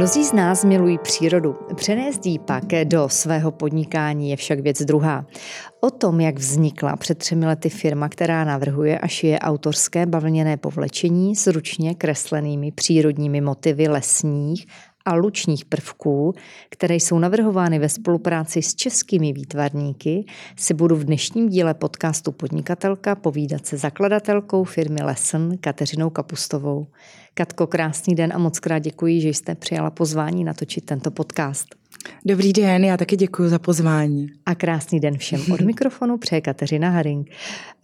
Mnozí z nás milují přírodu. Přenést jí pak do svého podnikání je však věc druhá. O tom, jak vznikla před třemi lety firma, která navrhuje a šije autorské bavlněné povlečení s ručně kreslenými přírodními motivy lesních a lučních prvků, které jsou navrhovány ve spolupráci s českými výtvarníky, si budu v dnešním díle podcastu Podnikatelka povídat se zakladatelkou firmy Lesson Kateřinou Kapustovou. Katko, krásný den a moc krát děkuji, že jste přijala pozvání natočit tento podcast. Dobrý den, já taky děkuji za pozvání. A krásný den všem. Od mikrofonu přeje Kateřina Haring.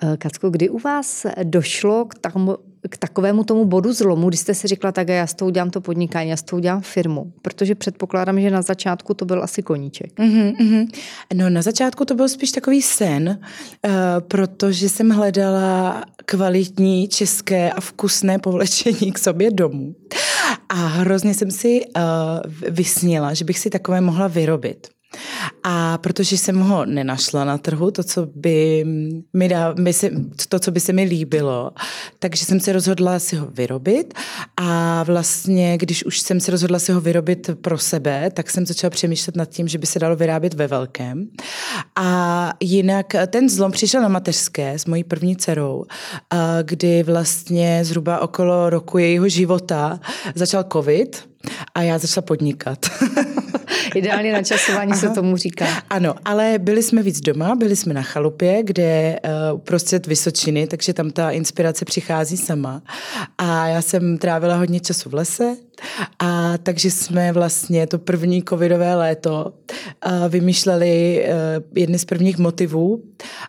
Eh, Katko, kdy u vás došlo k tomu k takovému tomu bodu zlomu, kdy jste si řekla, tak já s tou udělám to podnikání, já s tou udělám firmu? Protože předpokládám, že na začátku to byl asi koníček. Mm-hmm. No na začátku to byl spíš takový sen, uh, protože jsem hledala kvalitní české a vkusné povlečení k sobě domů. A hrozně jsem si uh, vysnila, že bych si takové mohla vyrobit. A protože jsem ho nenašla na trhu, to, co by, mi dá, by se, to, co by se mi líbilo, takže jsem se rozhodla si ho vyrobit a vlastně, když už jsem se rozhodla si ho vyrobit pro sebe, tak jsem začala přemýšlet nad tím, že by se dalo vyrábět ve velkém. A jinak ten zlom přišel na mateřské s mojí první dcerou, kdy vlastně zhruba okolo roku jejího života začal covid a já začala podnikat. Ideální načasování Aha. se tomu říká. Ano, ale byli jsme víc doma, byli jsme na chalupě, kde uh, prostřed Vysočiny, takže tam ta inspirace přichází sama. A já jsem trávila hodně času v lese, a takže jsme vlastně to první covidové léto vymýšleli uh, jedny z prvních motivů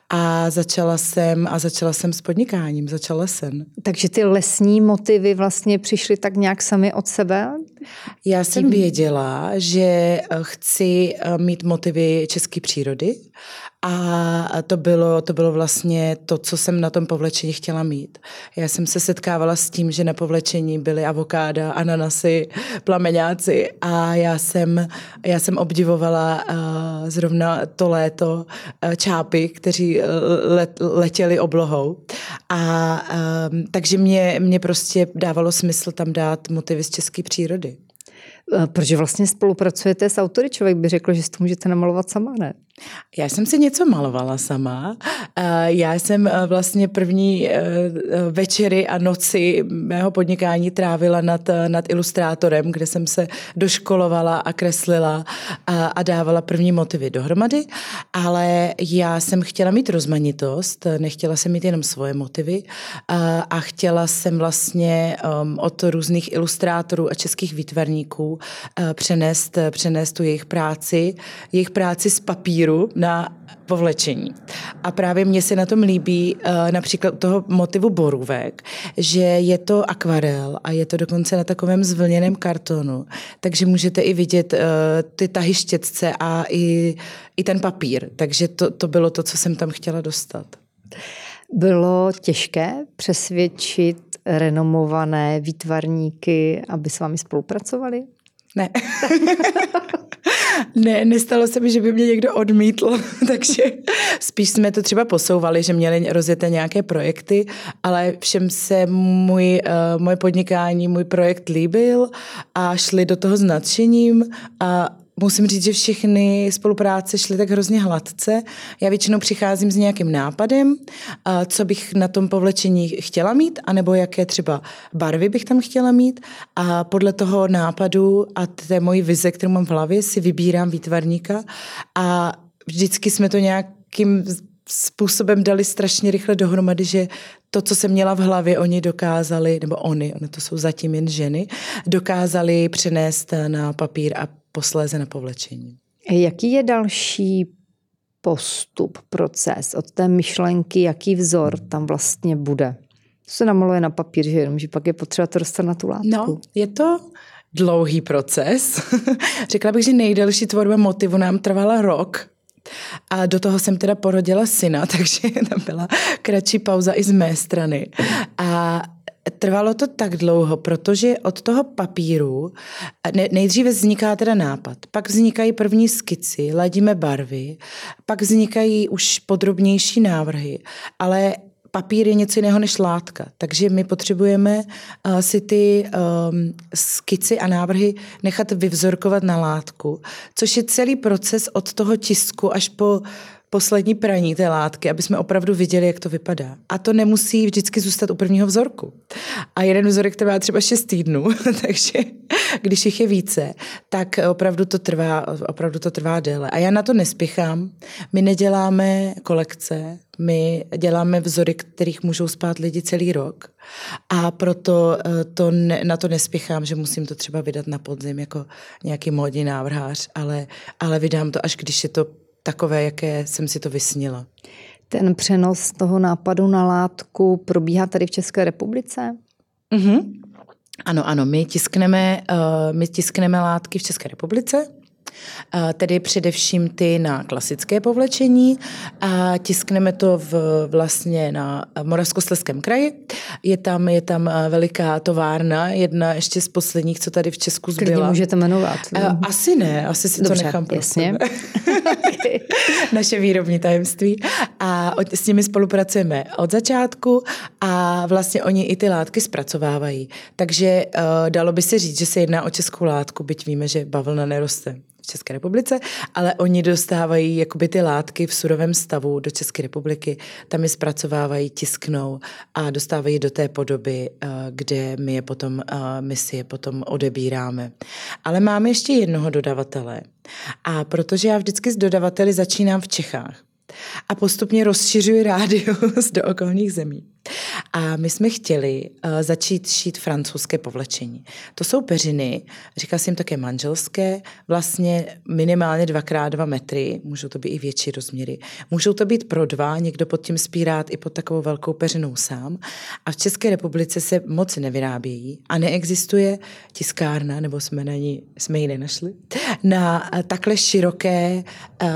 a začala jsem a začala jsem s podnikáním, začala jsem. Takže ty lesní motivy vlastně přišly tak nějak sami od sebe? Já jsem věděla, že chci mít motivy české přírody a to bylo, to bylo vlastně to, co jsem na tom povlečení chtěla mít. Já jsem se setkávala s tím, že na povlečení byly avokáda, ananasy, plameňáci a já jsem, já jsem obdivovala uh, zrovna to léto uh, čápy, kteří let, letěli oblohou. A um, takže mě, mě prostě dávalo smysl tam dát motivy z české přírody. Proč vlastně spolupracujete s autory? Člověk by řekl, že si to můžete namalovat sama, ne? Já jsem si něco malovala sama. Já jsem eh, vlastně první eh, večery a noci mého podnikání trávila nad, eh, nad ilustrátorem, kde jsem se doškolovala a kreslila a, a dávala první motivy dohromady, ale já jsem chtěla mít rozmanitost, nechtěla jsem mít jenom svoje motivy a, a chtěla jsem vlastně um, od různých ilustrátorů a českých výtvarníků přenést, přenést tu jejich práci, jejich práci z papíru papíru na povlečení. A právě mně se na tom líbí uh, například toho motivu borůvek, že je to akvarel a je to dokonce na takovém zvlněném kartonu, takže můžete i vidět uh, ty tahy štětce a i, i ten papír. Takže to, to bylo to, co jsem tam chtěla dostat. Bylo těžké přesvědčit renomované výtvarníky, aby s vámi spolupracovali? Ne. ne, nestalo se mi, že by mě někdo odmítl, takže spíš jsme to třeba posouvali, že měli rozjeté nějaké projekty, ale všem se můj, uh, moje podnikání, můj projekt líbil a šli do toho s nadšením a musím říct, že všechny spolupráce šly tak hrozně hladce. Já většinou přicházím s nějakým nápadem, co bych na tom povlečení chtěla mít, anebo jaké třeba barvy bych tam chtěla mít a podle toho nápadu a té mojí vize, kterou mám v hlavě, si vybírám výtvarníka a vždycky jsme to nějakým způsobem dali strašně rychle dohromady, že to, co jsem měla v hlavě, oni dokázali, nebo oni, oni to jsou zatím jen ženy, dokázali přenést na papír a posléze na povlečení. Jaký je další postup, proces od té myšlenky, jaký vzor tam vlastně bude? To se namaluje na papír, že jenom, že pak je potřeba to dostat na tu látku. No, je to dlouhý proces. Řekla bych, že nejdelší tvorba motivu nám trvala rok, a do toho jsem teda porodila syna, takže tam byla kratší pauza i z mé strany. A Trvalo to tak dlouho, protože od toho papíru ne, nejdříve vzniká teda nápad, pak vznikají první skici, ladíme barvy, pak vznikají už podrobnější návrhy, ale papír je něco jiného než látka. Takže my potřebujeme uh, si ty um, skici a návrhy nechat vyvzorkovat na látku, což je celý proces od toho tisku až po poslední praní té látky, aby jsme opravdu viděli, jak to vypadá. A to nemusí vždycky zůstat u prvního vzorku. A jeden vzorek trvá třeba 6 týdnů, takže když jich je více, tak opravdu to trvá, opravdu to trvá déle. A já na to nespěchám. My neděláme kolekce, my děláme vzory, kterých můžou spát lidi celý rok. A proto eh, to ne, na to nespěchám, že musím to třeba vydat na podzim jako nějaký módní návrhář, ale, ale vydám to až když je to takové, jaké jsem si to vysnila. Ten přenos toho nápadu na látku probíhá tady v České republice? Mm-hmm. Ano, ano, my tiskneme, uh, my tiskneme látky v České republice tedy především ty na klasické povlečení a tiskneme to v, vlastně na Moravskoslezském kraji. Je tam, je tam veliká továrna, jedna ještě z posledních, co tady v Česku zbyla. Klidně můžete jmenovat. Asi ne, asi si Dobře, to nechám pro. Naše výrobní tajemství. A s nimi spolupracujeme od začátku a vlastně oni i ty látky zpracovávají. Takže dalo by se říct, že se jedná o českou látku, byť víme, že bavlna neroste České republice, ale oni dostávají jakoby ty látky v surovém stavu do České republiky, tam je zpracovávají, tisknou a dostávají do té podoby, eh, kde my, je potom, eh, my si je potom odebíráme. Ale máme ještě jednoho dodavatele. A protože já vždycky s dodavateli začínám v Čechách, a postupně rozšiřuji rádius do okolních zemí. A my jsme chtěli uh, začít šít francouzské povlečení. To jsou peřiny, říká se jim také manželské, vlastně minimálně dvakrát dva metry, můžou to být i větší rozměry. Můžou to být pro dva, někdo pod tím spírát i pod takovou velkou peřinou sám. A v České republice se moc nevyrábějí a neexistuje tiskárna, nebo jsme na ní, jsme ji nenašli, na uh, takhle široké uh,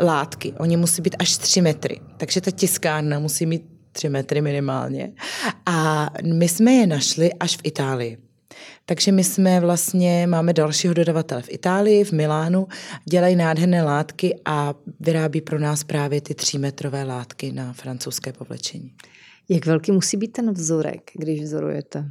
látky. Oni musí být až tři metry. Takže ta tiskárna musí mít tři metry minimálně. A my jsme je našli až v Itálii. Takže my jsme vlastně, máme dalšího dodavatele v Itálii, v Milánu, dělají nádherné látky a vyrábí pro nás právě ty třímetrové látky na francouzské povlečení. Jak velký musí být ten vzorek, když vzorujete?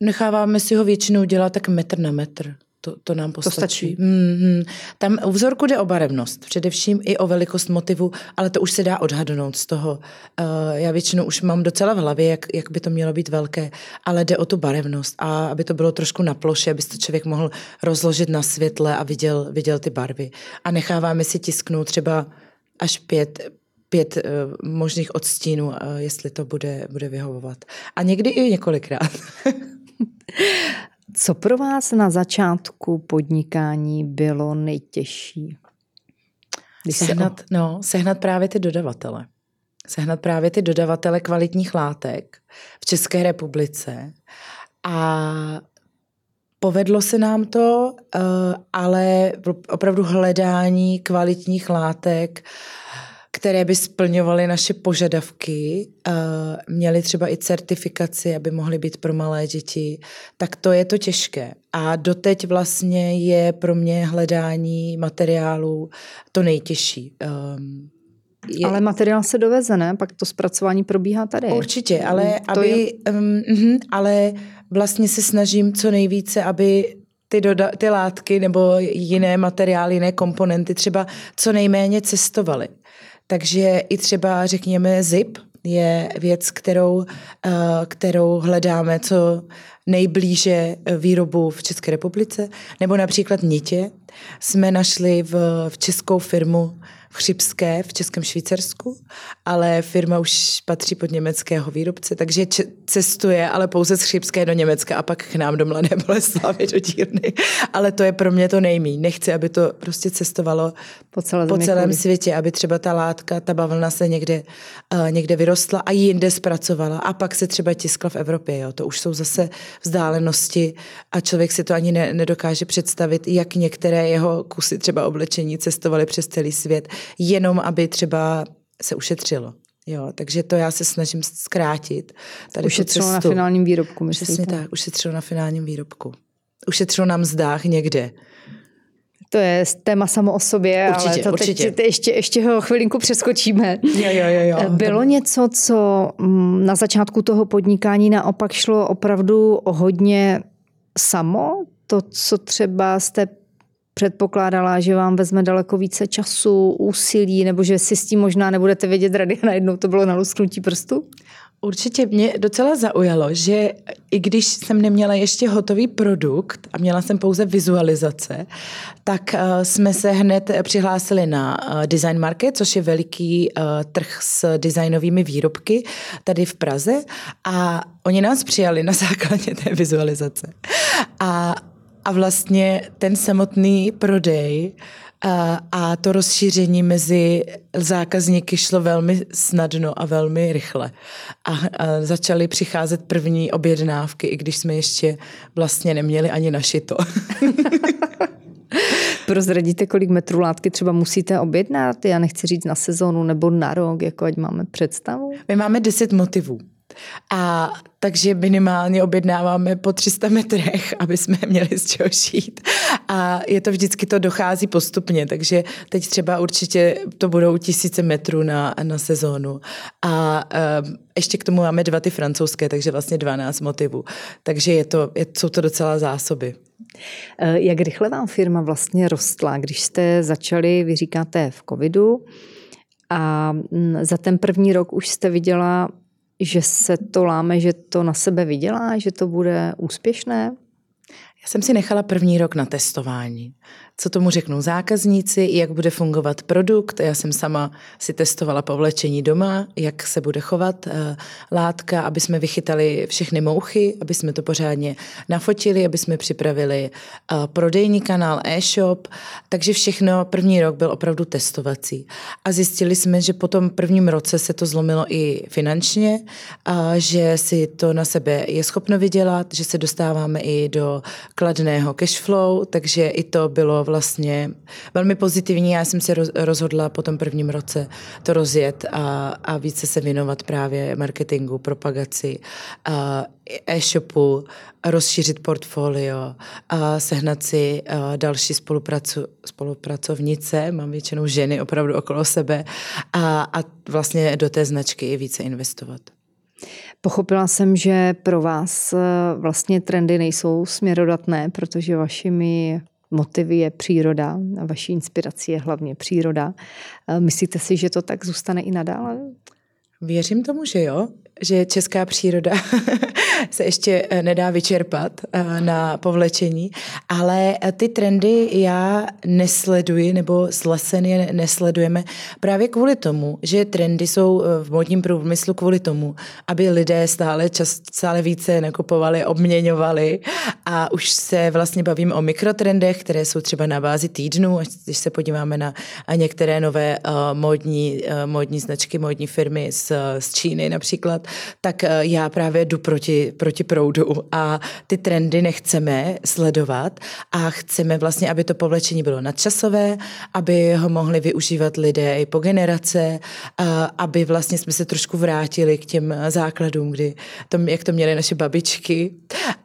Necháváme si ho většinou dělat tak metr na metr. To, to nám postačí. To stačí. Mm-hmm. Tam u vzorku jde o barevnost, především i o velikost motivu, ale to už se dá odhadnout z toho. Uh, já většinou už mám docela v hlavě, jak, jak by to mělo být velké, ale jde o tu barevnost a aby to bylo trošku na ploše, aby to člověk mohl rozložit na světle a viděl, viděl ty barvy. A necháváme si tisknout třeba až pět, pět uh, možných odstínů, uh, jestli to bude, bude vyhovovat. A někdy i několikrát. Co pro vás na začátku podnikání bylo nejtěžší? Když sehnat, o... no, sehnat právě ty dodavatele. Sehnat právě ty dodavatele kvalitních látek v České republice. A povedlo se nám to, eh, ale opravdu hledání kvalitních látek které by splňovaly naše požadavky, měly třeba i certifikaci, aby mohly být pro malé děti, tak to je to těžké. A doteď vlastně je pro mě hledání materiálů to nejtěžší. Ehm, je... Ale materiál se doveze, ne? Pak to zpracování probíhá tady. Určitě, ale, to aby, je... um, ale vlastně se snažím co nejvíce, aby ty, doda- ty látky nebo jiné materiály, jiné komponenty třeba co nejméně cestovaly. Takže i třeba, řekněme, zip je věc, kterou, eh, kterou hledáme co nejblíže výrobu v České republice. Nebo například nitě jsme našli v, v českou firmu Chřipské v Českém Švýcarsku, ale firma už patří pod německého výrobce, takže cestuje, ale pouze z Chřipské do Německa a pak k nám do Mladé Boleslavy do Dírny. Ale to je pro mě to nejmí. Nechci, aby to prostě cestovalo po, celé po celém světě, aby třeba ta látka, ta bavlna se někde, uh, někde vyrostla a jinde zpracovala a pak se třeba tiskla v Evropě. Jo. To už jsou zase vzdálenosti a člověk si to ani ne, nedokáže představit, jak některé jeho kusy třeba oblečení cestovaly přes celý svět jenom aby třeba se ušetřilo. Jo, takže to já se snažím zkrátit. Tady ušetřilo na finálním výrobku, myslíte? Přesně tak, ušetřilo na finálním výrobku. Ušetřilo na mzdách někde. To je téma samo o sobě, určitě, ale to určitě. teď ještě, ještě ho chvilinku přeskočíme. Jo, jo, jo, jo. Bylo něco, co mm, na začátku toho podnikání naopak šlo opravdu o hodně samo? To, co třeba jste předpokládala, že vám vezme daleko více času, úsilí, nebo že si s tím možná nebudete vědět rady a najednou to bylo na lusknutí prstu? Určitě mě docela zaujalo, že i když jsem neměla ještě hotový produkt a měla jsem pouze vizualizace, tak uh, jsme se hned přihlásili na uh, Design Market, což je veliký uh, trh s designovými výrobky tady v Praze a oni nás přijali na základě té vizualizace. A, a vlastně ten samotný prodej a, a to rozšíření mezi zákazníky šlo velmi snadno a velmi rychle. A, a začaly přicházet první objednávky, i když jsme ještě vlastně neměli ani našito. Prozradíte, kolik metrů látky třeba musíte objednat? Já nechci říct na sezónu nebo na rok, jako ať máme představu. My máme 10 motivů. A takže minimálně objednáváme po 300 metrech, aby jsme měli z čeho šít. A je to vždycky, to dochází postupně, takže teď třeba určitě to budou tisíce metrů na, na sezónu. A um, ještě k tomu máme dva ty francouzské, takže vlastně 12 motivů. Takže je to, je, jsou to docela zásoby. E, jak rychle vám firma vlastně rostla, když jste začali, vy říkáte, v covidu, a za ten první rok už jste viděla že se to láme, že to na sebe vydělá, že to bude úspěšné? Já jsem si nechala první rok na testování co tomu řeknou zákazníci, jak bude fungovat produkt. Já jsem sama si testovala povlečení doma, jak se bude chovat uh, látka, aby jsme vychytali všechny mouchy, aby jsme to pořádně nafotili, aby jsme připravili uh, prodejní kanál e-shop. Takže všechno, první rok byl opravdu testovací. A zjistili jsme, že po tom prvním roce se to zlomilo i finančně, a že si to na sebe je schopno vydělat, že se dostáváme i do kladného cashflow, takže i to bylo vlastně velmi pozitivní. Já jsem se rozhodla po tom prvním roce to rozjet a, a více se věnovat právě marketingu, propagaci, e-shopu, rozšířit portfolio a sehnat si další spolupracu, spolupracovnice, mám většinou ženy opravdu okolo sebe a, a vlastně do té značky i více investovat. Pochopila jsem, že pro vás e, vlastně trendy nejsou směrodatné, protože vašimi motivy je příroda a vaší inspirací je hlavně příroda. Myslíte si, že to tak zůstane i nadále? Věřím tomu, že jo že česká příroda se ještě eh, nedá vyčerpat eh, na povlečení, ale eh, ty trendy já nesleduji, nebo s Lesen je nesledujeme právě kvůli tomu, že trendy jsou v modním průmyslu kvůli tomu, aby lidé stále čas, stále více nakupovali, obměňovali. A už se vlastně bavím o mikrotrendech, které jsou třeba na bázi týdnu, když se podíváme na některé nové modní, modní značky, modní firmy z, z Číny například, tak eh, já právě jdu proti, proti proudu a ty trendy nechceme sledovat a chceme vlastně, aby to povlečení bylo nadčasové, aby ho mohli využívat lidé i po generace, aby vlastně jsme se trošku vrátili k těm základům, kdy tom, jak to měly naše babičky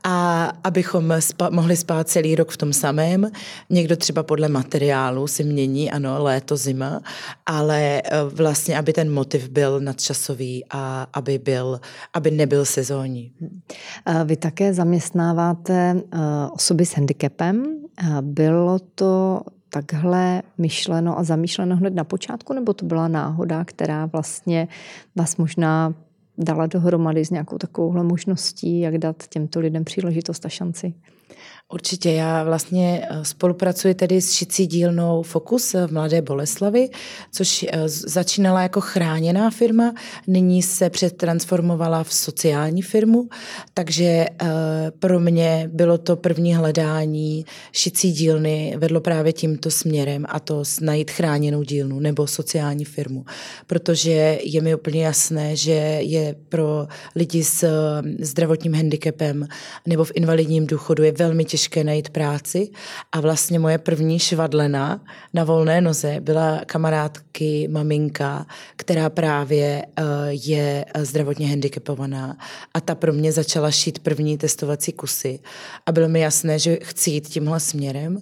a abychom spa, mohli spát celý rok v tom samém. Někdo třeba podle materiálu si mění, ano, léto, zima, ale eh, vlastně, aby ten motiv byl nadčasový a aby byl byl, aby nebyl sezónní. Vy také zaměstnáváte eh, osoby s handicapem. Bylo to takhle myšleno a zamýšleno hned na počátku, nebo to byla náhoda, která vlastně vás možná dala dohromady s nějakou takovouhle možností, jak dát těmto lidem příležitost a šanci? Určitě, já vlastně eh, spolupracuji tedy s šicí dílnou Fokus v Mladé Boleslavi, což eh, začínala jako chráněná firma, nyní se přetransformovala v sociální firmu, takže eh, pro mě bylo to první hledání šicí dílny vedlo právě tímto směrem a to najít chráněnou dílnu nebo sociální firmu, protože je mi úplně jasné, že je pro lidi s zdravotním handicapem nebo v invalidním důchodu je velmi těžké najít práci. A vlastně moje první švadlena na volné noze byla kamarádky maminka, která právě eh, je zdravotně handicapovaná. A ta pro mě začala šít první testovací kusy. A bylo mi jasné, že chci jít tímhle směrem.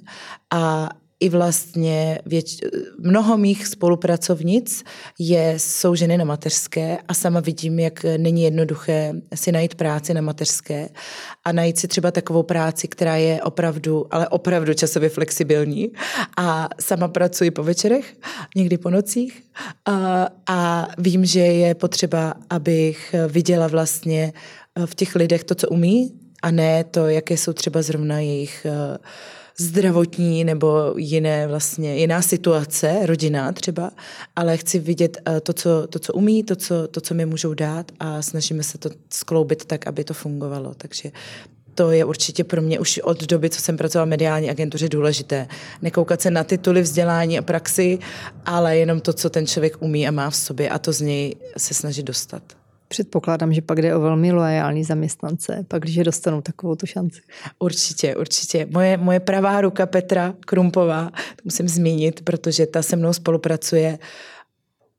A i vlastně věč, mnoho mých spolupracovnic je, jsou ženy na mateřské a sama vidím, jak není jednoduché si najít práci na mateřské a najít si třeba takovou práci, která je opravdu, ale opravdu časově flexibilní. A sama pracuji po večerech, někdy po nocích. A, a vím, že je potřeba, abych viděla vlastně v těch lidech to, co umí a ne to, jaké jsou třeba zrovna jejich uh, zdravotní nebo jiné vlastně, jiná situace, rodina třeba, ale chci vidět eh, to, co, to, co umí, to co, to, co mi můžou dát a snažíme se to skloubit tak, aby to fungovalo. Takže to je určitě pro mě už od doby, co jsem pracovala v mediální agentuře, důležité. Nekoukat se na tituly vzdělání a praxi, ale jenom to, co ten člověk umí a má v sobě a to z něj se snažit dostat. Předpokládám, že pak jde o velmi loajální zaměstnance, pak když dostanou takovou tu šanci. Určitě, určitě. Moje, moje pravá ruka Petra Krumpová, to musím zmínit, protože ta se mnou spolupracuje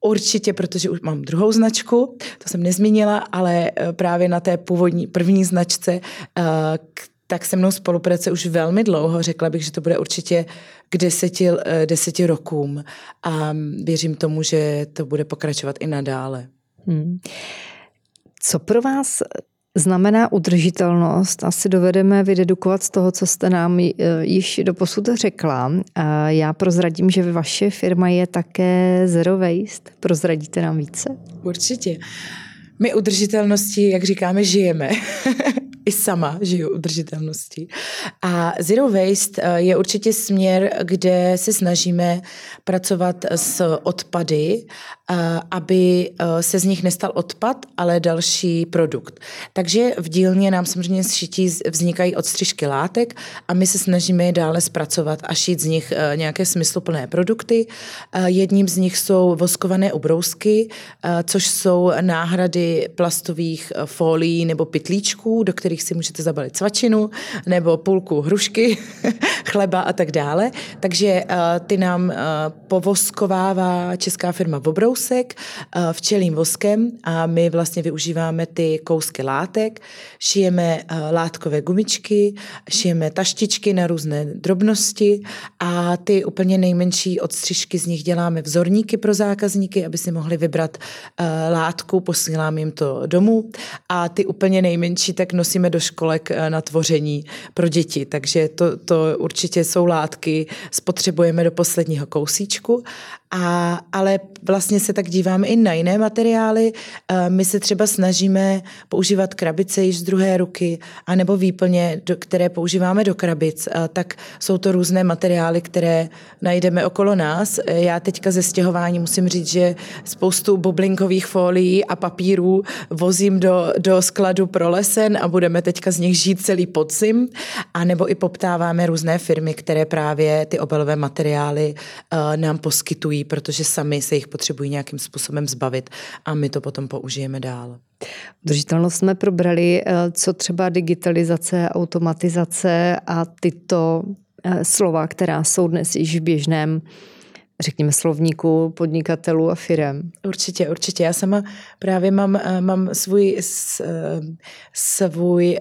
Určitě, protože už mám druhou značku, to jsem nezmínila, ale eh, právě na té původní první značce, eh, tak se mnou spolupracuje už velmi dlouho. Řekla bych, že to bude určitě k deseti, eh, deseti rokům a věřím tomu, že to bude pokračovat i nadále. Hmm. Co pro vás znamená udržitelnost? Asi dovedeme vydedukovat z toho, co jste nám eh, již do posud řekla. Já prozradím, že vaše firma je také Zero Waste. Prozradíte nám více? Určitě. My udržitelnosti, jak říkáme, žijeme. i sama žiju udržitelnosti. A Zero Waste eh, je určitě směr, kde se snažíme pracovat s odpady, aby eh, se z nich nestal odpad, ale další produkt. Takže v dílně nám samozřejmě z šití vznikají odstřižky látek a my se snažíme je dále zpracovat a šít z nich nějaké smysluplné produkty. Jedním z nich jsou voskované ubrousky, což jsou náhrady plastových folií nebo pytlíčků, do kterých si můžete zabalit svačinu nebo půlku hrušky, chleba a tak dále. Takže ty nám povoskovává česká firma Vobrousek uh, včelým voskem a my vlastně využíváme ty kousky látek, šijeme uh, látkové gumičky, šijeme taštičky na různé drobnosti a ty úplně nejmenší odstřižky z nich děláme vzorníky pro zákazníky, aby si mohli vybrat uh, látku, posílám jim to domů a ty úplně nejmenší tak nosíme do školek eh, na tvoření pro děti, takže to, to určitě jsou látky, spotřebujeme do posledního kousíčku a, ale vlastně se tak díváme i na jiné materiály. Eh, my se třeba snažíme používat krabice již z druhé ruky, anebo výplně, do, které používáme do krabic. Eh, tak jsou to různé materiály, které najdeme okolo nás. Eh, já teďka ze stěhování musím říct, že spoustu boblinkových folií a papírů vozím do, do skladu pro lesen a budeme teďka z nich žít celý podzim. A nebo i poptáváme různé firmy, které právě ty obalové materiály nám poskytují protože sami se jich potřebují nějakým způsobem zbavit a my to potom použijeme dál. Udržitelnost jsme probrali, eh, co třeba digitalizace, automatizace a tyto eh, slova, která jsou dnes již v běžném řekněme, slovníku podnikatelů a firem. Určitě, určitě. Já sama právě mám, eh, mám svůj, svůj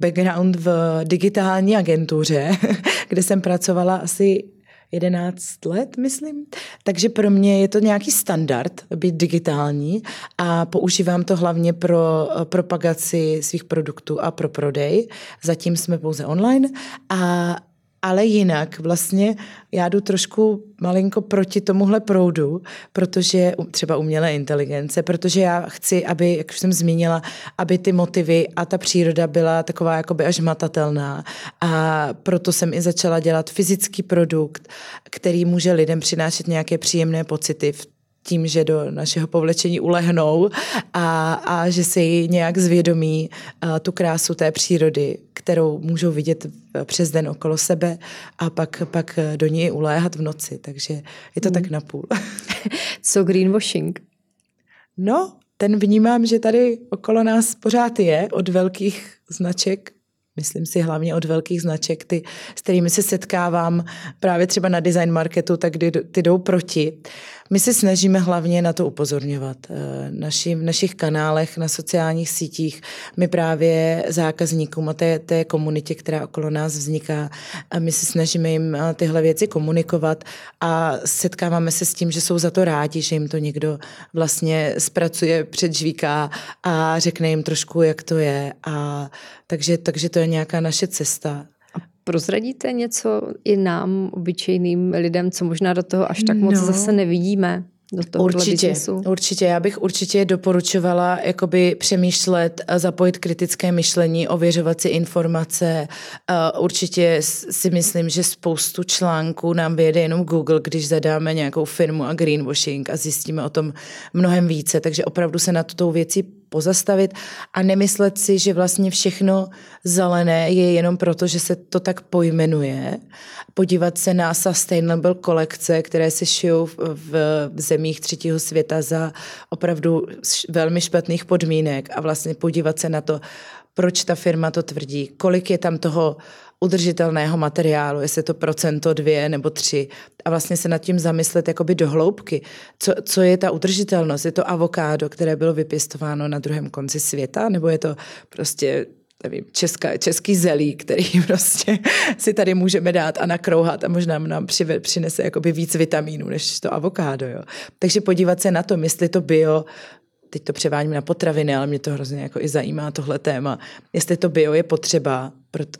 background v digitální agentuře, kde jsem pracovala asi 11 let, myslím. Takže pro mě je to nějaký standard být digitální a používám to hlavně pro eh, propagaci svých produktů a pro prodej. Zatím jsme pouze online a ale jinak vlastně já jdu trošku malinko proti tomuhle proudu, protože třeba umělé inteligence, protože já chci, aby, jak už jsem zmínila, aby ty motivy a ta příroda byla taková jakoby až matatelná. A proto jsem i začala dělat fyzický produkt, který může lidem přinášet nějaké příjemné pocity v tím, že do našeho povlečení ulehnou a, a že si nějak zvědomí uh, tu krásu té přírody, kterou můžou vidět přes den okolo sebe a pak, pak do ní uléhat v noci. Takže je to hmm. tak napůl. Co greenwashing? No, ten vnímám, že tady okolo nás pořád je od velkých značek myslím si hlavně od velkých značek, ty, s kterými se setkávám právě třeba na design marketu, tak kdy ty jdou proti. My se snažíme hlavně na to upozorňovat. Eh, naši, v našich kanálech, na sociálních sítích, my právě zákazníkům a té, té komunitě, která okolo nás vzniká, a my se snažíme jim eh, tyhle věci komunikovat a setkáváme se s tím, že jsou za to rádi, že jim to někdo vlastně zpracuje, předžvíká a řekne jim trošku, jak to je. A takže, takže to je nějaká naše cesta. Prozradíte něco i nám, obyčejným lidem, co možná do toho až tak moc no. zase nevidíme? do toho určitě, určitě. Já bych určitě doporučovala jakoby přemýšlet, zapojit kritické myšlení, ověřovat si informace. Určitě si myslím, že spoustu článků nám vyjede jenom Google, když zadáme nějakou firmu a greenwashing a zjistíme o tom mnohem více. Takže opravdu se na tuto věci pozastavit a nemyslet si, že vlastně všechno zelené je jenom proto, že se to tak pojmenuje. Podívat se na sustainable kolekce, které se šijou v, v zemích třetího světa za opravdu velmi špatných podmínek a vlastně podívat se na to, proč ta firma to tvrdí, kolik je tam toho udržitelného materiálu, jestli je to procento dvě nebo tři a vlastně se nad tím zamyslet jakoby do hloubky. Co, co je ta udržitelnost? Je to avokádo, které bylo vypěstováno na druhém konci světa, nebo je to prostě nevím, česká, český zelí, který prostě si tady můžeme dát a nakrouhat a možná nám přive, přinese jakoby víc vitamínů než to avokádo. Jo. Takže podívat se na to, jestli to bio teď to převádím na potraviny, ale mě to hrozně jako i zajímá tohle téma. Jestli to bio je potřeba,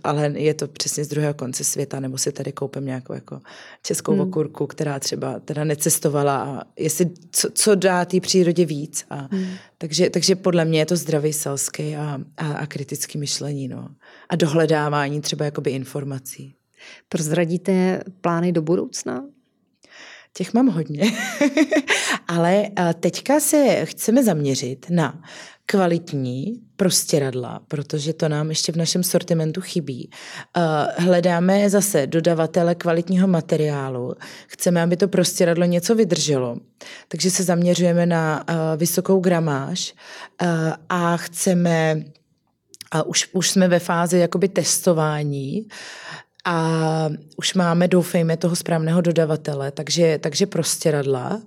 ale je to přesně z druhého konce světa, nebo si tady koupím nějakou jako českou hmm. okurku, která třeba teda necestovala a jestli, co, co dá té přírodě víc. A, hmm. takže, takže podle mě je to zdravý selský a, a, a kritický myšlení. No. A dohledávání třeba jakoby informací. Prozradíte plány do budoucna? Těch mám hodně. Ale eh, teďka se chceme zaměřit na kvalitní prostěradla, protože to nám ještě v našem sortimentu chybí. Eh, hledáme zase dodavatele kvalitního materiálu. Chceme, aby to prostěradlo něco vydrželo. Takže se zaměřujeme na eh, vysokou gramáž a chceme a už, už jsme ve fázi jakoby testování a už máme, doufejme, toho správného dodavatele, takže, takže prostěradla,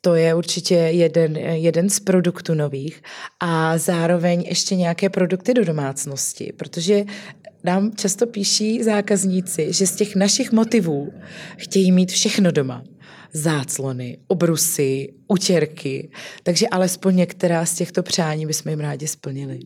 to je určitě jeden, jeden z produktů nových. A zároveň ještě nějaké produkty do domácnosti, protože nám často píší zákazníci, že z těch našich motivů chtějí mít všechno doma záclony, obrusy, utěrky, takže alespoň některá z těchto přání bychom jim rádi splnili.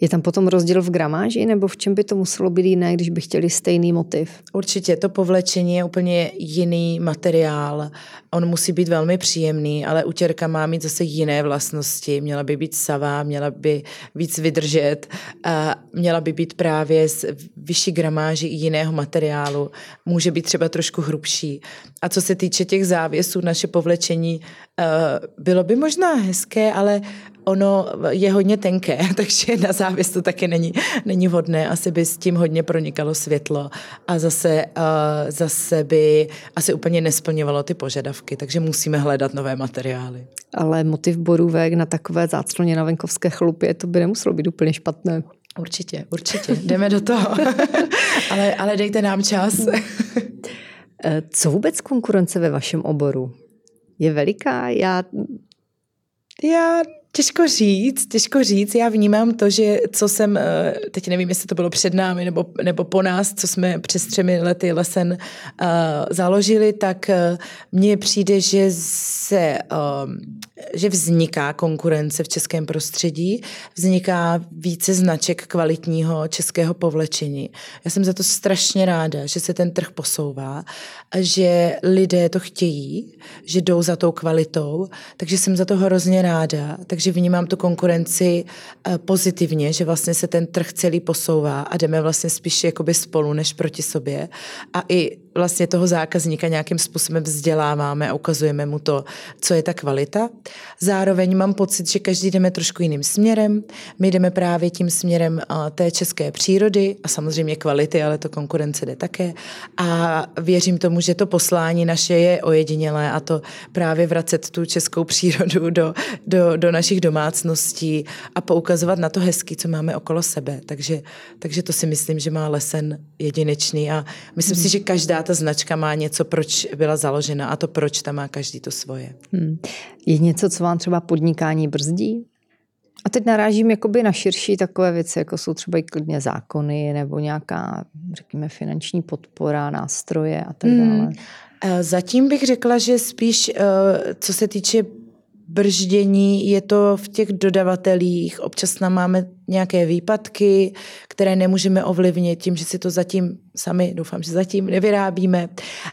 Je tam potom rozdíl v gramáži, nebo v čem by to muselo být jiné, když by chtěli stejný motiv? Určitě, to povlečení je úplně jiný materiál, on musí být velmi příjemný, ale utěrka má mít zase jiné vlastnosti, měla by být savá, měla by víc vydržet, a měla by být právě z vyšší gramáži jiného materiálu, může být třeba trošku hrubší. A co se týče těch závěsů, naše povlečení Eh, bylo by možná hezké, ale ono je hodně tenké, takže na závěs to taky není, není vhodné. Asi by s tím hodně pronikalo světlo a zase, uh, zase by asi úplně nesplňovalo ty požadavky, takže musíme hledat nové materiály. Ale motiv borůvek na takové zácloně na venkovské chlupě, to by nemuselo být úplně špatné. Určitě, určitě. Jdeme do toho. ale, ale dejte nám čas. Eh, co vůbec konkurence ve vašem oboru? je veliká. Já já Těžko říct, těžko říct. Já vnímám to, že co jsem, eh, teď nevím, jestli to bylo před námi nebo, nebo po nás, co jsme přes třemi lety lesen uh, založili, tak uh, mně přijde, že se, uh, že vzniká konkurence v českém prostředí, vzniká více značek kvalitního českého povlečení. Já jsem za to strašně ráda, že se ten trh posouvá, že lidé to chtějí, že jdou za tou kvalitou, takže jsem za to hrozně ráda. Takže takže vnímám tu konkurenci eh, pozitivně, že vlastně se ten trh celý posouvá a jdeme vlastně spíš jakoby spolu než proti sobě. A i vlastně toho zákazníka nějakým způsobem vzděláváme a ukazujeme mu to, co je ta kvalita. Zároveň mám pocit, že každý jdeme trošku jiným směrem. My jdeme právě tím směrem té české přírody a samozřejmě kvality, ale to konkurence jde také. A věřím tomu, že to poslání naše je ojedinělé a to právě vracet tu českou přírodu do, do, do našich domácností a poukazovat na to hezky, co máme okolo sebe. Takže, takže to si myslím, že má lesen jedinečný a myslím hmm. si, že každá ta značka má něco, proč byla založena a to proč tam má každý to svoje. Hmm. Je něco, co vám třeba podnikání brzdí? A teď narážím jakoby na širší takové věci, jako jsou třeba i klidně zákony nebo nějaká, řekněme, finanční podpora, nástroje a tak dále. Hmm. Zatím bych řekla, že spíš, co se týče brždění, je to v těch dodavatelích. Občas tam máme nějaké výpadky, které nemůžeme ovlivnit tím, že si to zatím sami, doufám, že zatím nevyrábíme.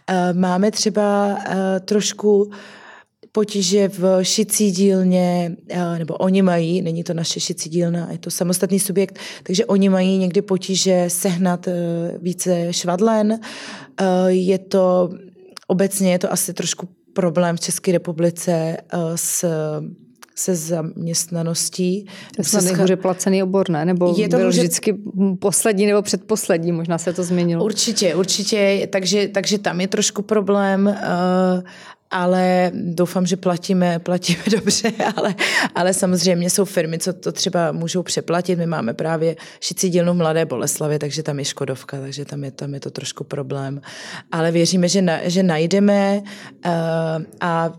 Eh, máme třeba eh, trošku potíže v šicí dílně, eh, nebo oni mají, není to naše šicí dílna, je to samostatný subjekt, takže oni mají někdy potíže sehnat více švadlen. Je to obecně je to asi trošku problém v České republice eh, s se zaměstnaností. To je nejhůře placený obor, ne? Nebo je to byl může... vždycky poslední nebo předposlední, možná se to změnilo. Určitě, určitě, takže, takže tam je trošku problém. Ale doufám, že platíme, platíme dobře, ale, ale samozřejmě jsou firmy, co to třeba můžou přeplatit. My máme právě šicí dílnu v Mladé Boleslavě, takže tam je Škodovka, takže tam je, tam je to trošku problém. Ale věříme, že, na, že najdeme uh, a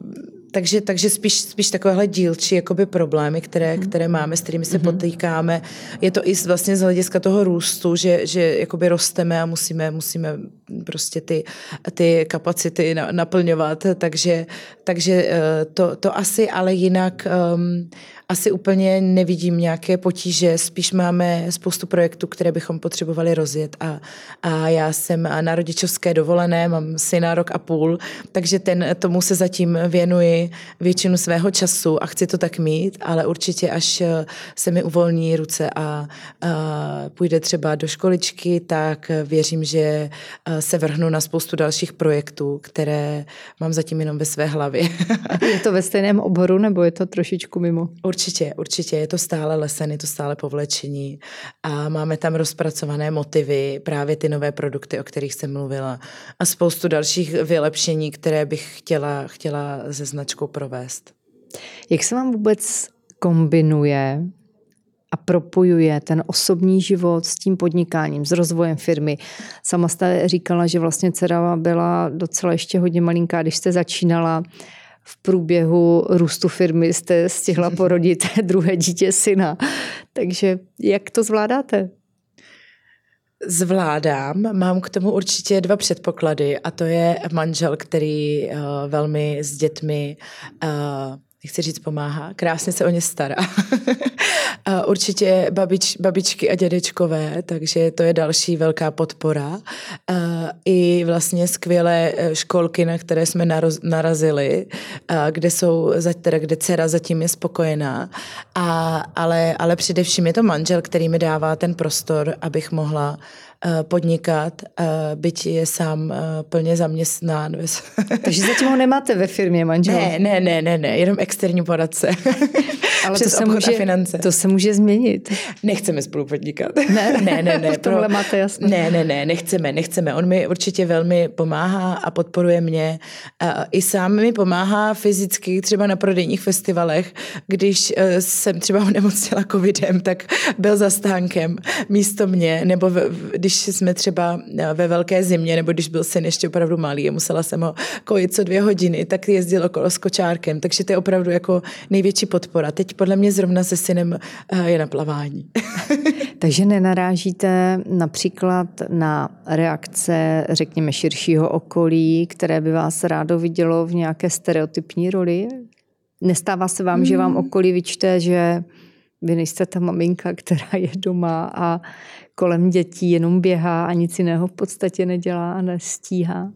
takže, takže spíš, spíš takovéhle dílčí jakoby problémy, které, mhm. které máme, s kterými se mm-hmm. potýkáme. Je to i vlastně z hlediska toho růstu, že, že jakoby rosteme a musíme, musíme prostě ty, ty kapacity naplňovat. Takže, takže eh, to, to asi, ale jinak um, asi úplně nevidím nějaké potíže, spíš máme spoustu projektů, které bychom potřebovali rozjet a, a já jsem na rodičovské dovolené, mám syna rok a půl, takže ten, tomu se zatím věnuji většinu svého času a chci to tak mít, ale určitě až se mi uvolní ruce a, a půjde třeba do školičky, tak věřím, že se vrhnu na spoustu dalších projektů, které mám zatím jenom ve své hlavě. je to ve stejném oboru nebo je to trošičku mimo? Určitě. Je to stále lesen, je to stále povlečení a máme tam rozpracované motivy, právě ty nové produkty, o kterých jsem mluvila a spoustu dalších vylepšení, které bych chtěla, chtěla se značkou provést. Jak se vám vůbec kombinuje a propojuje ten osobní život s tím podnikáním, s rozvojem firmy. Sama jste říkala, že vlastně dcera byla docela ještě hodně malinká, když jste začínala v průběhu růstu firmy jste stihla porodit druhé dítě syna. Takže jak to zvládáte? Zvládám, mám k tomu určitě dva předpoklady a to je manžel, který uh, velmi s dětmi uh, nechci říct pomáhá, krásně se o ně stará. a určitě babič, babičky a dědečkové, takže to je další velká podpora. A I vlastně skvělé e, školky, na které jsme narazili, a kde jsou, teda kde dcera zatím je spokojená. A, ale, ale především je to manžel, který mi dává ten prostor, abych mohla Eh, podnikat, eh, byť je sám eh, plně zaměstnán. Takže zatím ho nemáte ve firmě manžel? Ne, ne, ne, ne, ne jenom externí poradce. Ale to se, může, finance. to se může změnit. Nechceme spolu podnikat. Ne, ne, ne. ne tohle máte jasné. Ne, ne, ne, nechceme, nechceme. On mi určitě velmi pomáhá a podporuje mě. I sám mi pomáhá fyzicky, třeba na prodejních festivalech, když jsem třeba onemocněla covidem, tak byl za stánkem místo mě, nebo když jsme třeba eh, ve velké zimě, nebo když byl syn ještě opravdu malý a musela jsem ho kojit co dvě hodiny, tak jezdil okolo s kočárkem. Takže to je opravdu jako největší podpora. Teď podle mě zrovna se synem eh, je na plavání. Takže nenarážíte například na reakce, řekněme, širšího okolí, které by vás rádo vidělo v nějaké stereotypní roli? Nestává se vám, hmm. že vám okolí vyčte, že vy nejste ta maminka, která je doma a kolem dětí jenom běhá a nic jiného v podstatě nedělá a nestíhá?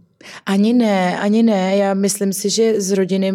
Ani ne, ani ne. Já myslím si, že z rodiny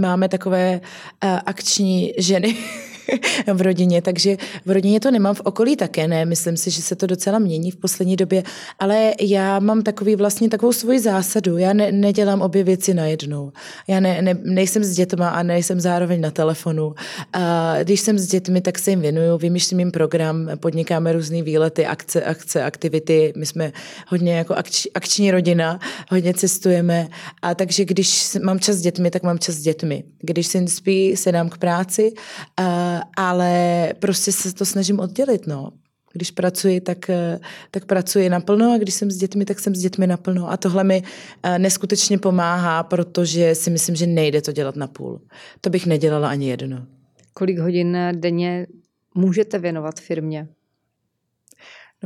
máme takové uh, akční ženy, v rodině, takže v rodině to nemám v okolí také, ne, myslím si, že se to docela mění v poslední době, ale já mám takový vlastně takovou svoji zásadu, já ne, nedělám obě věci najednou, já ne, ne, nejsem s dětma a nejsem zároveň na telefonu, a když jsem s dětmi, tak se jim věnuju, vymýšlím jim program, podnikáme různé výlety, akce, akce, aktivity, my jsme hodně jako akč, akční rodina, hodně cestujeme. A takže když mám čas s dětmi, tak mám čas s dětmi. Když syn spí, se dám k práci. A ale prostě se to snažím oddělit, no. Když pracuji, tak, eh, tak pracuji naplno a když jsem s dětmi, tak jsem s dětmi naplno. A tohle mi eh, neskutečně pomáhá, protože si myslím, že nejde to dělat na půl. To bych nedělala ani jedno. Kolik hodin denně můžete věnovat firmě?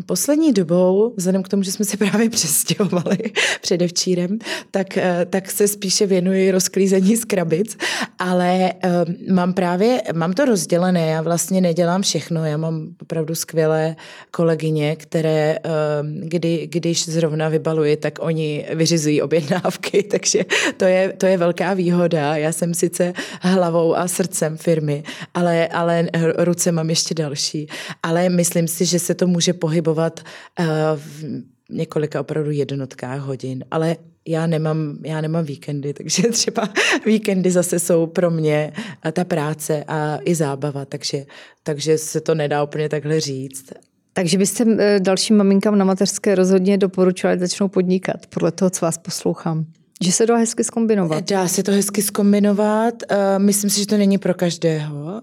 Poslední dobou, vzhledem k tomu, že jsme se právě přestěhovali předevčírem, tak, eh, tak se spíše věnuji rozklízení z krabic, ale um, mám právě, mám to rozdělené, já vlastně nedělám všechno, já mám opravdu skvělé kolegyně, které, um, kdy, když zrovna vybaluji, tak oni vyřizují objednávky, takže to je, to je velká výhoda. Já jsem sice hlavou a srdcem firmy, ale, ale ruce mám ještě další. Ale myslím si, že se to může pohybovat pohybovat uh, v několika opravdu jednotkách hodin, ale já nemám, já nemám víkendy, takže třeba víkendy zase jsou pro mě ta práce a i zábava, takže, takže se to nedá úplně takhle říct. Takže byste eh, dalším maminkám na mateřské rozhodně doporučovali začnou podnikat, podle toho, co vás poslouchám. Že se dá hezky skombinovat. Dá se to hezky skombinovat. Uh, myslím si, že to není pro každého. Uh,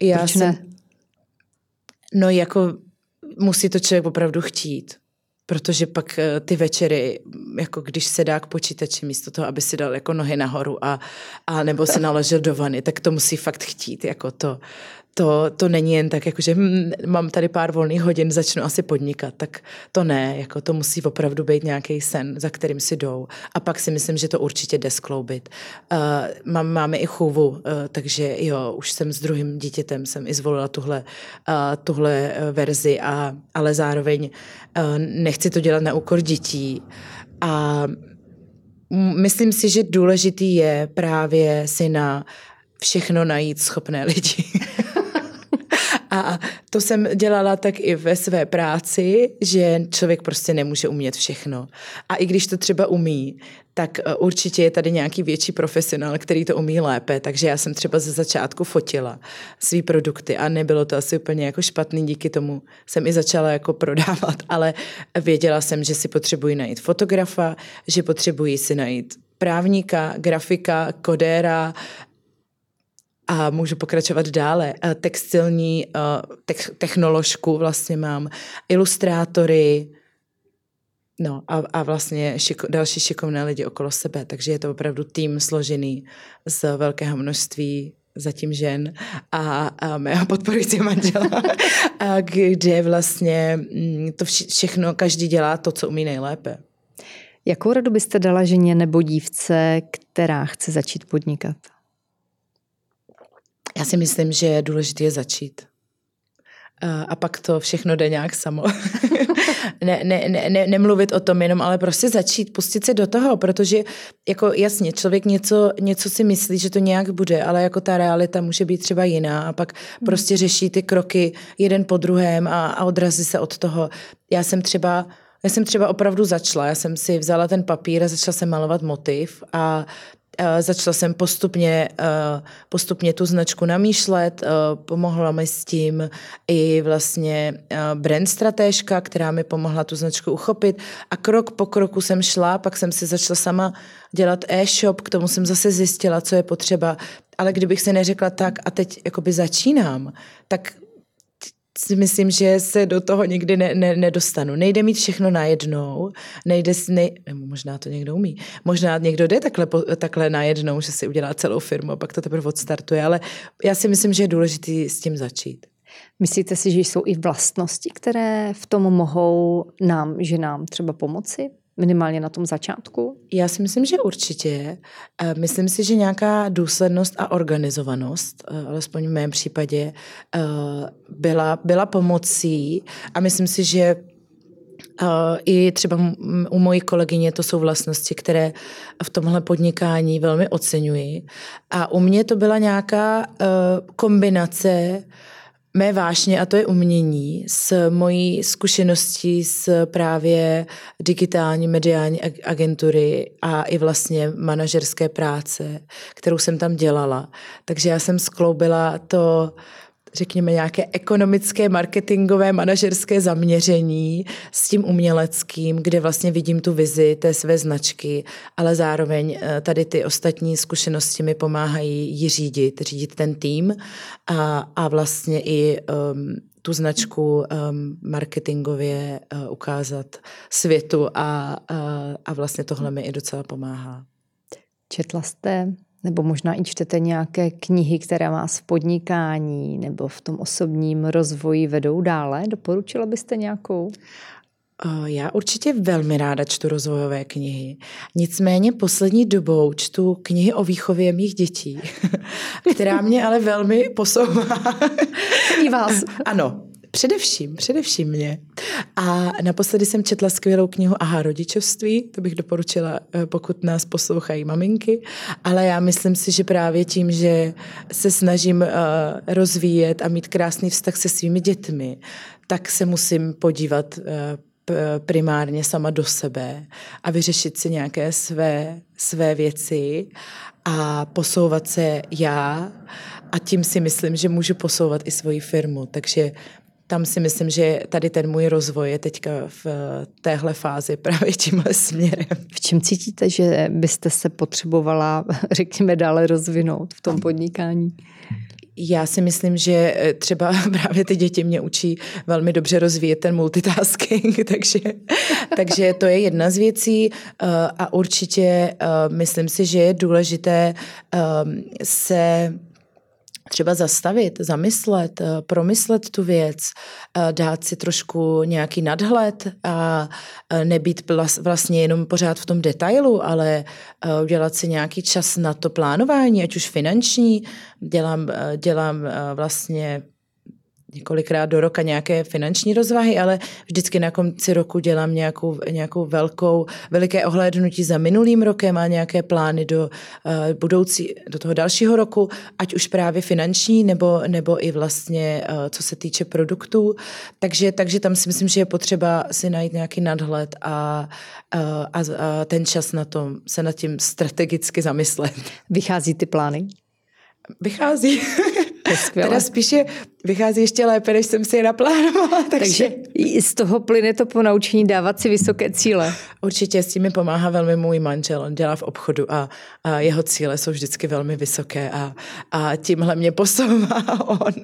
já Proč jsem, ne? No jako musí to člověk opravdu chtít. Protože pak eh, ty večery, jako když se dá k počítači místo toho, aby si dal jako nohy nahoru a, a nebo se naložil do vany, tak to musí fakt chtít. Jako to, to, to není jen tak, jako že hm, mám tady pár volných hodin, začnu asi podnikat, tak to ne, jako to musí opravdu být nějaký sen, za kterým si jdou. A pak si myslím, že to určitě jde skloubit. Uh, mám, máme i chůvu, uh, takže jo, už jsem s druhým dítětem, jsem i zvolila tuhle, uh, tuhle verzi, a, ale zároveň nechci to dělat na úkor dětí. A myslím si, že důležitý je právě si na všechno najít schopné lidi. A to jsem dělala tak i ve své práci, že člověk prostě nemůže umět všechno. A i když to třeba umí, tak e, určitě je tady nějaký větší profesionál, který to umí lépe. Takže já jsem třeba ze začátku fotila své produkty a nebylo to asi úplně jako špatný, díky tomu jsem i začala jako prodávat, ale věděla jsem, že si potřebuji najít fotografa, že potřebuji si najít právníka, grafika, kodéra, a můžu pokračovat dále. Textilní te- technoložku vlastně mám, ilustrátory, No a, a vlastně šiko, další šikovné lidi okolo sebe, takže je to opravdu tým složený z velkého množství zatím žen a, a mého podporujícího manžela, a kde vlastně mm, to všechno, každý dělá to, co umí nejlépe. Jakou radu byste dala ženě nebo dívce, která chce začít podnikat? Já si myslím, že je důležité začít. A pak to všechno jde nějak samo. ne, ne, ne, ne, nemluvit o tom jenom, ale prostě začít, pustit se do toho, protože jako jasně, člověk něco, něco si myslí, že to nějak bude, ale jako ta realita může být třeba jiná a pak hmm. prostě řeší ty kroky jeden po druhém a, a odrazí se od toho. Já jsem třeba já jsem třeba opravdu začala, já jsem si vzala ten papír a začala jsem malovat motiv a začala jsem postupně, eh, postupně tu značku namýšlet, eh, pomohla mi s tím i vlastně brand stratéžka, která mi pomohla tu značku uchopit. A krok po kroku jsem šla, pak jsem si začala sama dělat e-shop, k tomu jsem zase zjistila, co je potřeba, ale kdybych se neřekla tak a teď jakoby začínám, tak si myslím, že se do toho nikdy ne, ne, nedostanu. Nejde mít všechno najednou, nejde, nej, nebo možná to někdo umí, možná někdo jde takhle, takhle najednou, že si udělá celou firmu a pak to teprve odstartuje, ale já si myslím, že je důležité s tím začít. Myslíte si, že jsou i vlastnosti, které v tom mohou nám, že nám třeba pomoci? Minimálně na tom začátku? Já si myslím, že určitě. Eh, myslím si, že nějaká důslednost a organizovanost, eh, alespoň v mém případě, eh, byla, byla pomocí a myslím si, že i třeba u mojí kolegyně to jsou vlastnosti, které v tomhle podnikání velmi oceňuji. A u mě to byla nějaká kombinace mé vášně, a to je umění, s mojí zkušeností s právě digitální mediální agentury a i vlastně manažerské práce, kterou jsem tam dělala. Takže já jsem skloubila to řekněme, nějaké ekonomické, marketingové, manažerské zaměření s tím uměleckým, kde vlastně vidím tu vizi té své značky, ale zároveň eh, tady ty ostatní zkušenosti mi pomáhají ji řídit, řídit ten tým a, a vlastně i um, tu značku um, marketingově uh, ukázat světu a, uh, a vlastně tohle mi i docela pomáhá. Četla jste nebo možná i čtete nějaké knihy, které vás v podnikání nebo v tom osobním rozvoji vedou dále? Doporučila byste nějakou? Já určitě velmi ráda čtu rozvojové knihy. Nicméně poslední dobou čtu knihy o výchově mých dětí, která mě ale velmi posouvá. I vás. Ano, Především, především mě. A naposledy jsem četla skvělou knihu Aha, rodičovství, to bych doporučila, eh, pokud nás poslouchají maminky, ale já myslím si, že právě tím, že se snažím uh, rozvíjet a mít krásný vztah se svými dětmi, tak se musím podívat uh, primárně sama do sebe a vyřešit si nějaké své, své věci a posouvat se já a tím si myslím, že můžu posouvat i svoji firmu. Takže tam si myslím, že tady ten můj rozvoj je teďka v téhle fázi právě tímhle směrem. V čem cítíte, že byste se potřebovala, řekněme, dále rozvinout v tom podnikání? Já si myslím, že eh, třeba právě ty děti mě učí velmi dobře rozvíjet ten multitasking, takže, takže to je jedna z věcí eh, a určitě eh, myslím si, že je důležité se třeba zastavit, zamyslet, eh, promyslet tu věc, eh, dát si trošku nějaký nadhled a eh, nebýt vlastně jenom pořád v tom detailu, ale udělat si nějaký čas na to plánování, ať už finanční. Dělám, dělám vlastně několikrát do roka nějaké finanční rozvahy, ale vždycky na konci roku dělám nějakou, nějakou velkou, veliké ohlédnutí za minulým rokem a nějaké plány do uh, budoucí, do toho dalšího roku, ať už právě finanční nebo, nebo i vlastně uh, co se týče produktů. Takže, takže tam si myslím, že je potřeba si najít nějaký nadhled a, uh, a, a ten čas na tom se nad tím strategicky zamyslet. Vychází ty plány? Vychází. To Teda spíše vychází ještě lépe, než jsem si je naplánovala. Takže... takže z toho plyne to po naučení dávat si vysoké cíle. Určitě s tím mi pomáhá velmi můj manžel. On dělá v obchodu a, a jeho cíle jsou vždycky velmi vysoké a, a tímhle mě posouvá on.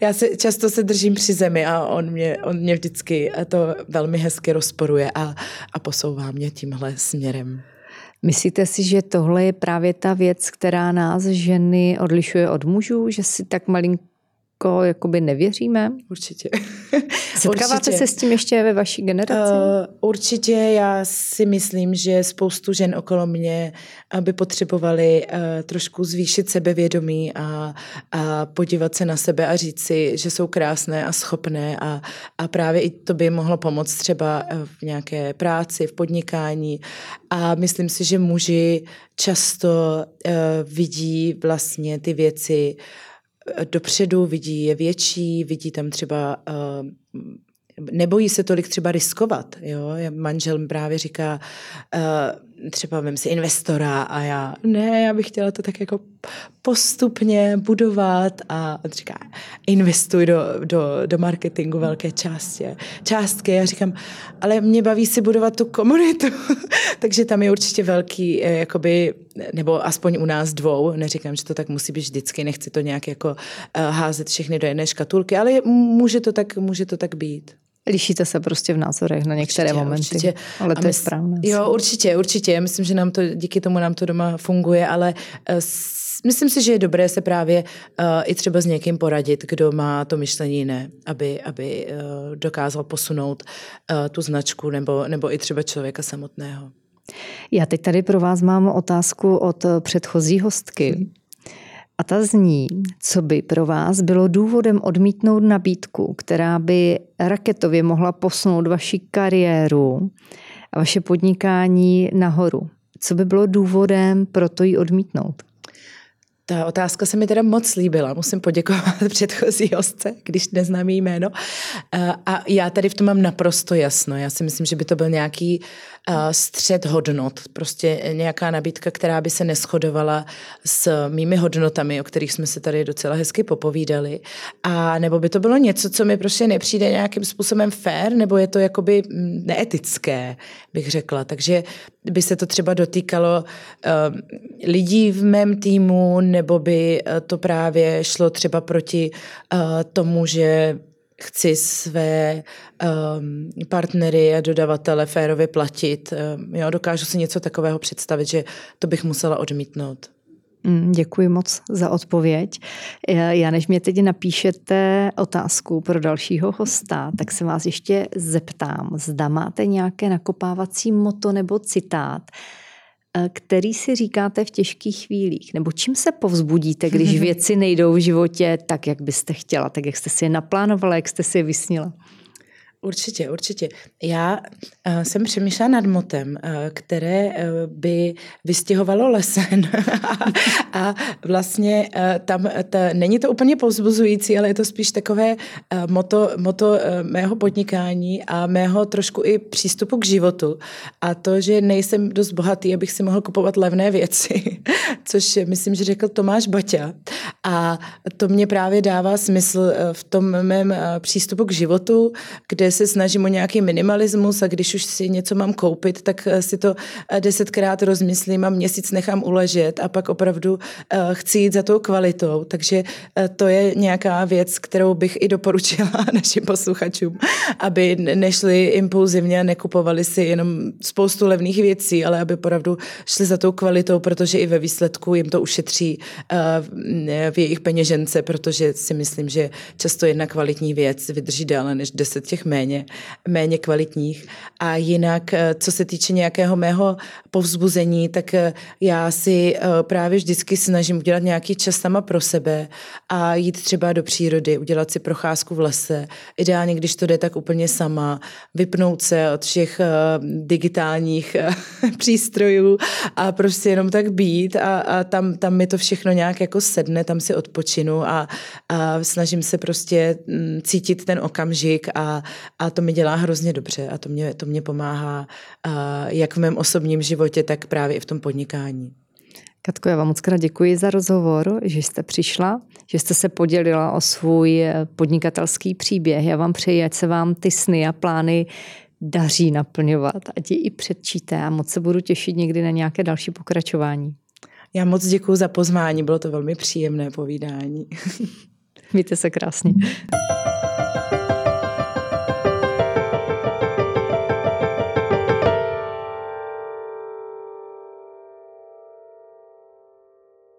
Já se, často se držím při zemi a on mě, on mě vždycky to velmi hezky rozporuje a, a posouvá mě tímhle směrem. Myslíte si, že tohle je právě ta věc, která nás ženy odlišuje od mužů, že si tak malinko jako jakoby nevěříme? Určitě. Setkáváte určitě. se s tím ještě ve vaší generaci? Uh, určitě, já si myslím, že spoustu žen okolo mě by potřebovali uh, trošku zvýšit sebevědomí a, a podívat se na sebe a říct si, že jsou krásné a schopné a, a právě i to by mohlo pomoct třeba v nějaké práci, v podnikání a myslím si, že muži často uh, vidí vlastně ty věci uh, dopředu, vidí je větší, vidí tam třeba uh, nebojí se tolik třeba riskovat. Jo? Manžel právě říká, uh, třeba vem si investora a já, ne, já bych chtěla to tak jako postupně budovat a on říká, investuj do, do, do marketingu velké části, částky. Já říkám, ale mě baví si budovat tu komunitu. Takže tam je určitě velký, eh, jakoby, nebo aspoň u nás dvou, neříkám, že to tak musí být vždycky, nechci to nějak jako uh, házet všechny do jedné škatulky, ale může to tak, může to tak být. Lišíte se prostě v názorech na některé určitě, momenty, určitě. ale to je správné. Jo, určitě, určitě. Myslím, že nám to, díky tomu nám to doma funguje, ale uh, myslím si, že je dobré se právě uh, i třeba s někým poradit, kdo má to myšlení jiné, aby, aby uh, dokázal posunout uh, tu značku nebo, nebo i třeba člověka samotného. Já teď tady pro vás mám otázku od předchozí hostky. Hmm. A ta zní, co by pro vás bylo důvodem odmítnout nabídku, která by raketově mohla posunout vaši kariéru a vaše podnikání nahoru. Co by bylo důvodem pro to ji odmítnout? Ta otázka se mi teda moc líbila. Musím poděkovat předchozí hostce, když neznám její jméno. A já tady v tom mám naprosto jasno. Já si myslím, že by to byl nějaký střed hodnot. Prostě nějaká nabídka, která by se neschodovala s mými hodnotami, o kterých jsme se tady docela hezky popovídali. A nebo by to bylo něco, co mi prostě nepřijde nějakým způsobem fair, nebo je to jakoby mm, neetické, bych řekla. Takže by se to třeba dotýkalo uh, lidí v mém týmu, nebo by to právě šlo třeba proti uh, tomu, že chci své um, partnery a dodavatele férově platit. Um, jo, dokážu si něco takového představit, že to bych musela odmítnout. Mm, děkuji moc za odpověď. Já než mě teď napíšete otázku pro dalšího hosta, tak se vás ještě zeptám, zda máte nějaké nakopávací moto nebo citát, který si říkáte v těžkých chvílích? Nebo čím se povzbudíte, když věci nejdou v životě tak, jak byste chtěla, tak jak jste si je naplánovala, jak jste si je vysnila? Určitě, určitě. Já uh, jsem přemýšlela nad motem, uh, které uh, by vystěhovalo lesen. A vlastně uh, tam ta, není to úplně povzbuzující, ale je to spíš takové uh, moto, moto uh, mého podnikání a mého trošku i přístupu k životu. A to, že nejsem dost bohatý, abych si mohl kupovat levné věci, což myslím, že řekl Tomáš Baťa. A to mě právě dává smysl uh, v tom mém uh, přístupu k životu, kde se snažím o nějaký minimalismus a když už si něco mám koupit, tak eh, si to eh, desetkrát rozmyslím a měsíc nechám uležet a pak opravdu eh, chci jít za tou kvalitou. Takže to je nějaká věc, kterou bych i doporučila našim posluchačům, aby nešli impulzivně a nekupovali si jenom spoustu levných věcí, ale aby opravdu šli za tou kvalitou, protože i ve výsledku jim to ušetří v jejich peněžence, protože si myslím, že často jedna kvalitní věc vydrží déle než deset těch méně méně, méně kvalitních. A jinak, eh, co se týče nějakého mého povzbuzení, tak eh, já si eh, právě vždycky snažím udělat nějaký čas sama pro sebe a jít třeba do přírody, udělat si procházku v lese. Ideálně, když to jde, tak úplně sama, vypnout se od všech digitálních přístrojů a prostě jenom tak být a, a tam, tam mi to všechno nějak jako sedne, tam si odpočinu a, a snažím se prostě mm, cítit ten okamžik a, a to mi dělá hrozně dobře a to mě, to mě pomáhá jak v mém osobním životě, tak právě i v tom podnikání. Katko, já vám moc krát děkuji za rozhovor, že jste přišla, že jste se podělila o svůj eh, podnikatelský příběh. Já vám přeji, ať se vám ty sny a plány daří naplňovat, ať je i předčíte a moc se budu těšit někdy na nějaké další pokračování. Já moc děkuji za pozvání, bylo to velmi příjemné povídání. Mějte se krásně.